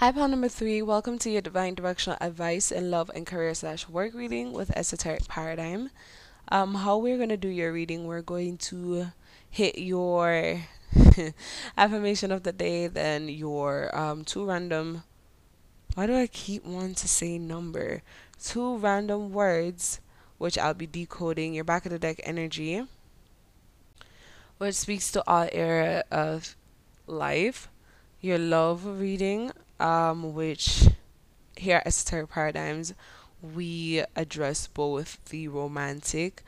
Hi, pal number three. Welcome to your divine directional advice in love and career slash work reading with Esoteric Paradigm. Um, how we're gonna do your reading? We're going to hit your affirmation of the day, then your um, two random. Why do I keep wanting to say number? Two random words, which I'll be decoding. Your back of the deck energy, which speaks to all area of life. Your love reading, um, which here at Esoteric Paradigms, we address both the romantic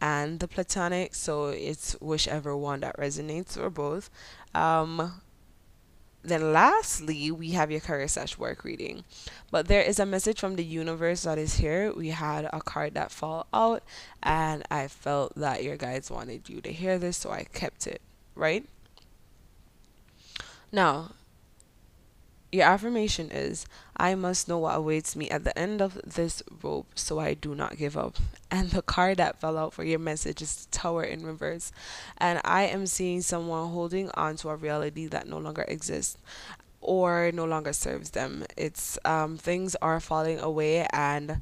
and the platonic, so it's whichever one that resonates or both. Um, then lastly, we have your career slash work reading. But there is a message from the universe that is here. We had a card that fall out and I felt that your guides wanted you to hear this, so I kept it, right? Now, your affirmation is I must know what awaits me at the end of this rope so I do not give up. And the card that fell out for your message is Tower in reverse. And I am seeing someone holding on to a reality that no longer exists or no longer serves them. It's um, things are falling away and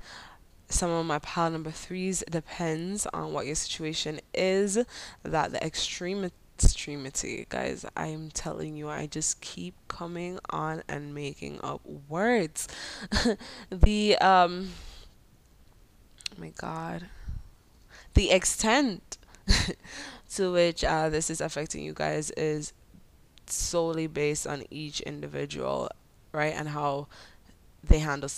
some of my pile number threes depends on what your situation is that the extreme extremity, guys. I'm telling you, I just keep coming on and making up words. the um oh my god. The extent to which uh, this is affecting you guys is solely based on each individual, right? And how they handle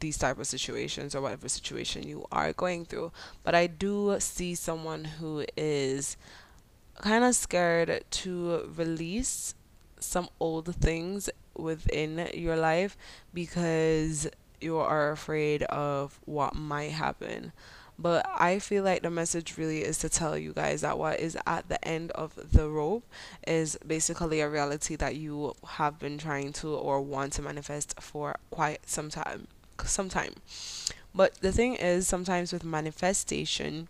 these type of situations or whatever situation you are going through. But I do see someone who is kind of scared to release some old things within your life because you are afraid of what might happen. But I feel like the message really is to tell you guys that what is at the end of the rope is basically a reality that you have been trying to or want to manifest for quite some time. Some time. But the thing is, sometimes with manifestation,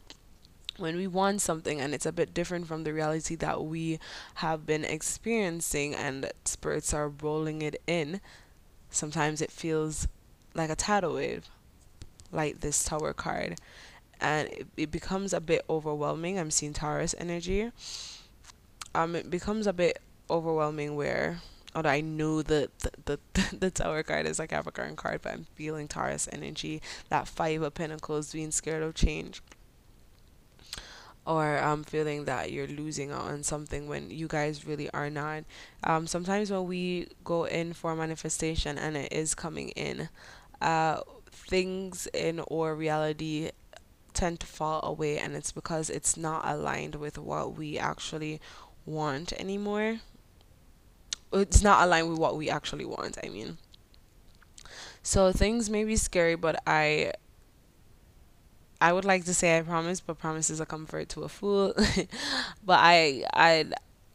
when we want something and it's a bit different from the reality that we have been experiencing and spirits are rolling it in, sometimes it feels like a tidal wave, like this tower card. And it, it becomes a bit overwhelming. I'm seeing Taurus energy. Um, it becomes a bit overwhelming where although I know that the, the, the Tower card is like a Capricorn card, but I'm feeling Taurus energy, that Five of Pentacles, being scared of change or um, feeling that you're losing out on something when you guys really are not. Um, sometimes when we go in for manifestation and it is coming in, uh, things in or reality tend to fall away, and it's because it's not aligned with what we actually want anymore. It's not aligned with what we actually want, I mean. So things may be scary, but I I would like to say I promise, but promise is a comfort to a fool. but I I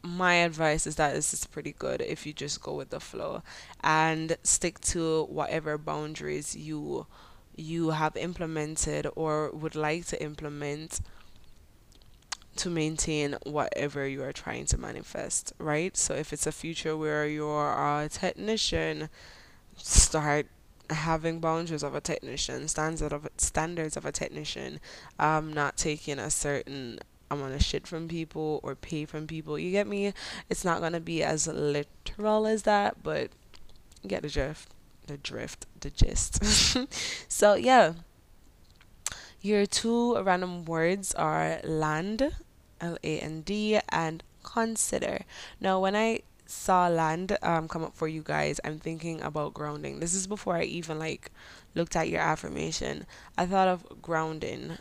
my advice is that this is pretty good if you just go with the flow and stick to whatever boundaries you you have implemented or would like to implement to maintain whatever you are trying to manifest, right? So if it's a future where you're a technician, start having boundaries of a technician, standards of standards of a technician, um, not taking a certain amount of shit from people or pay from people. You get me? It's not gonna be as literal as that, but you get the drift, the drift, the gist. so yeah, your two random words are land, L A N D, and consider. Now, when I saw land um, come up for you guys, I'm thinking about grounding. This is before I even like looked at your affirmation. I thought of grounding,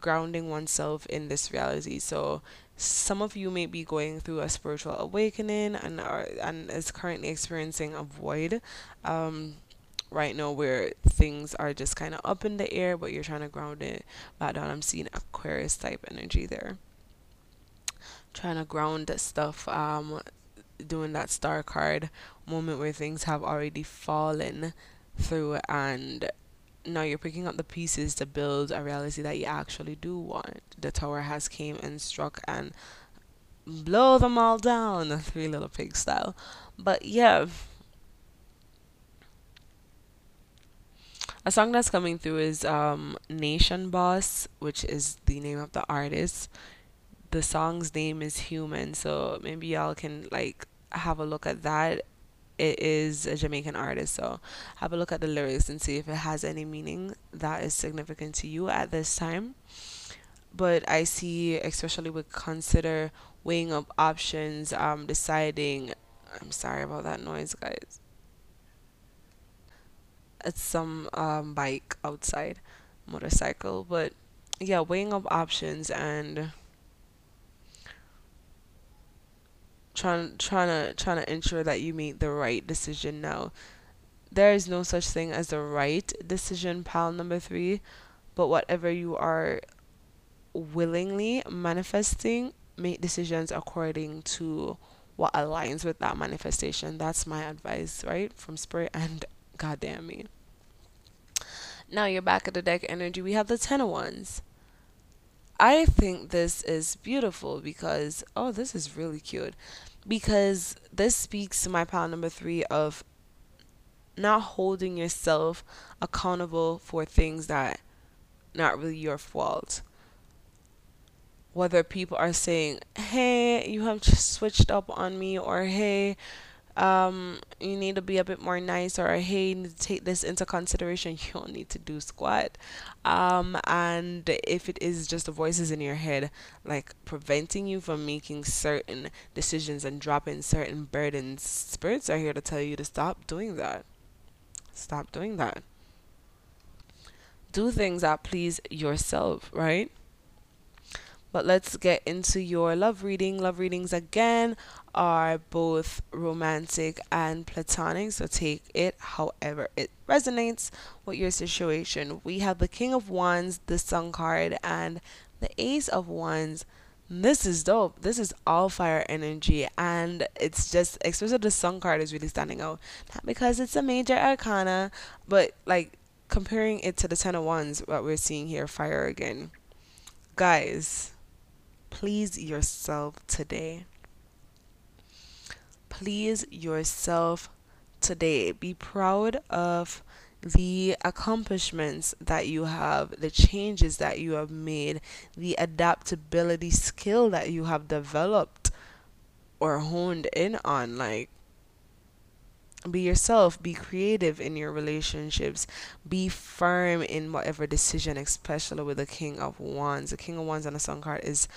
grounding oneself in this reality. So some of you may be going through a spiritual awakening and are and is currently experiencing a void. Um, right now where things are just kind of up in the air but you're trying to ground it back down i'm seeing aquarius type energy there trying to ground stuff um doing that star card moment where things have already fallen through and now you're picking up the pieces to build a reality that you actually do want. The tower has came and struck and blow them all down, Three Little Pig style. But yeah, a song that's coming through is um, Nation Boss, which is the name of the artist. The song's name is Human, so maybe y'all can like have a look at that. It is a Jamaican artist, so have a look at the lyrics and see if it has any meaning that is significant to you at this time. But I see, especially with consider weighing up options, um, deciding. I'm sorry about that noise, guys. It's some um, bike outside, motorcycle, but yeah, weighing up options and trying trying to trying to ensure that you make the right decision now. There is no such thing as the right decision, pal number three, but whatever you are willingly manifesting, make decisions according to what aligns with that manifestation. That's my advice, right? From spirit and goddamn me. Now you're back at the deck energy. We have the ten of wands. I think this is beautiful because oh, this is really cute. Because this speaks to my pile number three of not holding yourself accountable for things that not really your fault. Whether people are saying, "Hey, you have switched up on me," or "Hey, um, you need to be a bit more nice or hey, you need to take this into consideration. You don't need to do squat. Um, and if it is just the voices in your head, like preventing you from making certain decisions and dropping certain burdens, spirits are here to tell you to stop doing that. Stop doing that. Do things that please yourself, right? But let's get into your love reading. Love readings again are both romantic and platonic, so take it however it resonates with your situation. We have the King of Wands, the Sun card, and the Ace of Wands. This is dope. This is all fire energy, and it's just, especially the Sun card is really standing out. Not because it's a major arcana, but like comparing it to the Ten of Wands, what we're seeing here, fire again. Guys, please yourself today. Please yourself today. Be proud of the accomplishments that you have, the changes that you have made, the adaptability skill that you have developed or honed in on. Like, be yourself, be creative in your relationships, be firm in whatever decision, especially with the King of Wands. The King of Wands on the Sun card is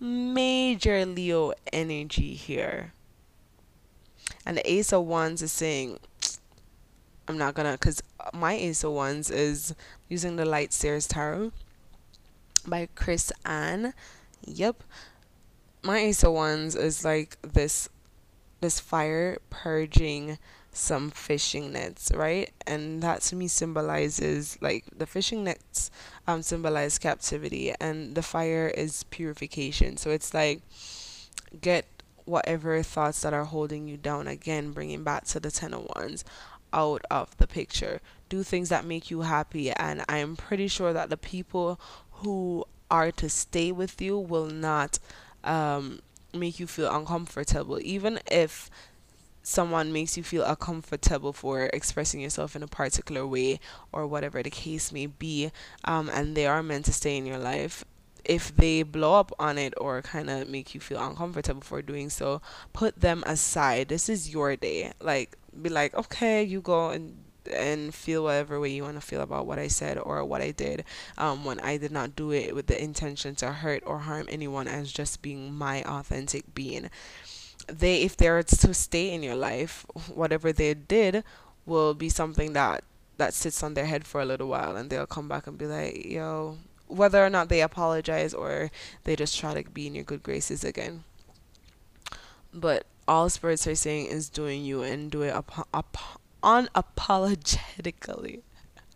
major Leo energy here. And the Ace of Wands is saying, I'm not gonna, because my Ace of Wands is using the Light Seer's Tarot by Chris Ann. Yep. My Ace of Wands is like this this fire purging some fishing nets, right? And that to me symbolizes like the fishing nets um symbolize captivity and the fire is purification. So it's like get whatever thoughts that are holding you down again, bringing back to the ten of wands out of the picture. Do things that make you happy and I am pretty sure that the people who are to stay with you will not um make you feel uncomfortable even if someone makes you feel uncomfortable for expressing yourself in a particular way or whatever the case may be um, and they are meant to stay in your life. If they blow up on it or kind of make you feel uncomfortable for doing so put them aside. This is your day. Like be like okay you go and and feel whatever way you want to feel about what I said or what I did um, when I did not do it with the intention to hurt or harm anyone as just being my authentic being they if they're to stay in your life whatever they did will be something that that sits on their head for a little while and they'll come back and be like yo whether or not they apologize or they just try to be in your good graces again. But all spirits are saying is doing you and do it up, up unapologetically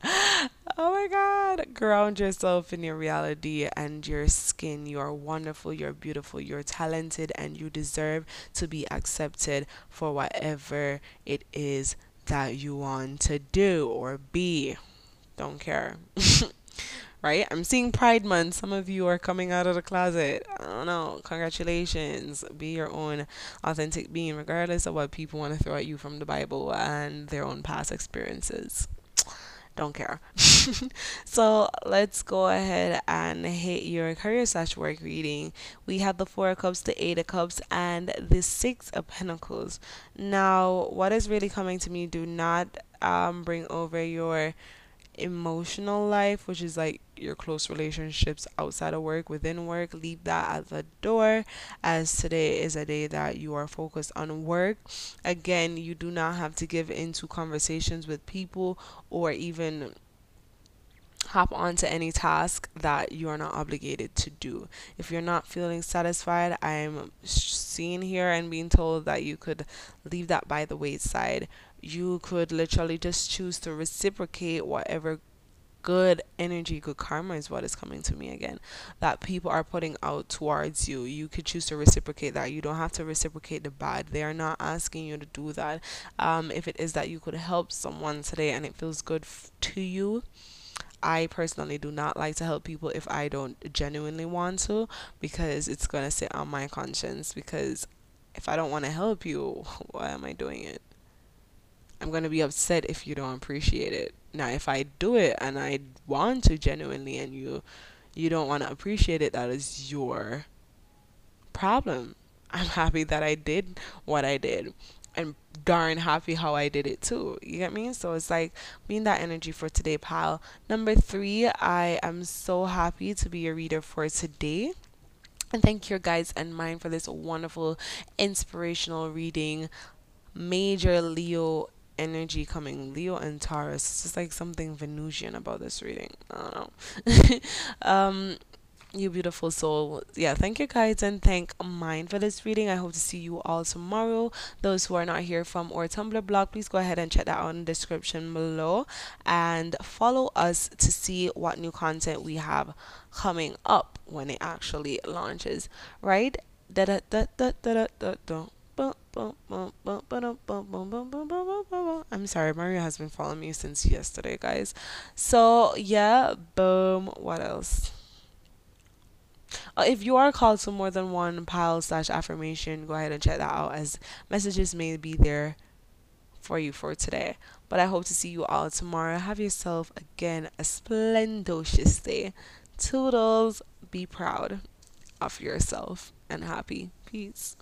Oh my God. Ground yourself in your reality and your skin. You are wonderful, you're beautiful, you're talented, and you deserve to be accepted for whatever it is that you want to do or be. Don't care. right? I'm seeing Pride Month. Some of you are coming out of the closet. I don't know. Congratulations. Be your own authentic being, regardless of what people want to throw at you from the Bible and their own past experiences. Don't care. so let's go ahead and hit your career slash work reading. We have the Four of Cups, the Eight of Cups, and the Six of Pentacles. Now, what is really coming to me? Do not um, bring over your emotional life, which is like your close relationships outside of work, within work, leave that at the door as today is a day that you are focused on work. Again, you do not have to give into conversations with people or even hop onto any task that you are not obligated to do. If you're not feeling satisfied, I'm seeing here and being told that you could leave that by the wayside. You could literally just choose to reciprocate whatever good energy, good karma is what is coming to me again. That people are putting out towards you. You could choose to reciprocate that. You don't have to reciprocate the bad. They are not asking you to do that. Um, if it is that you could help someone today and it feels good to you, I personally do not like to help people if I don't genuinely want to because it's going to sit on my conscience. Because if I don't want to help you, why am I doing it? I'm going to be upset if you don't appreciate it. Now, if I do it and I want to genuinely and you you don't want to appreciate it, that is your problem. I'm happy that I did what I did and darn happy how I did it too. You get me? So it's like being that energy for today, pal. Number three, I am so happy to be your reader for today. And thank your guys and mine for this wonderful inspirational reading. Major Leo energy coming. Leo and Taurus. It's just like something Venusian about this reading. I don't know. um, you beautiful soul. Yeah, thank you guys and thank mine for this reading. I hope to see you all tomorrow. Those who are not here from our Tumblr blog, please go ahead and check that out in the description below and follow us to see what new content we have coming up when it actually launches. Right? Da da da da da da da. I'm sorry, Maria has been following me since yesterday, guys. So, yeah, boom. What else? Uh, if you are called to more than one pile slash affirmation, go ahead and check that out as messages may be there for you for today. But I hope to see you all tomorrow. Have yourself again a splendocious day. Toodles, be proud of yourself and happy. Peace.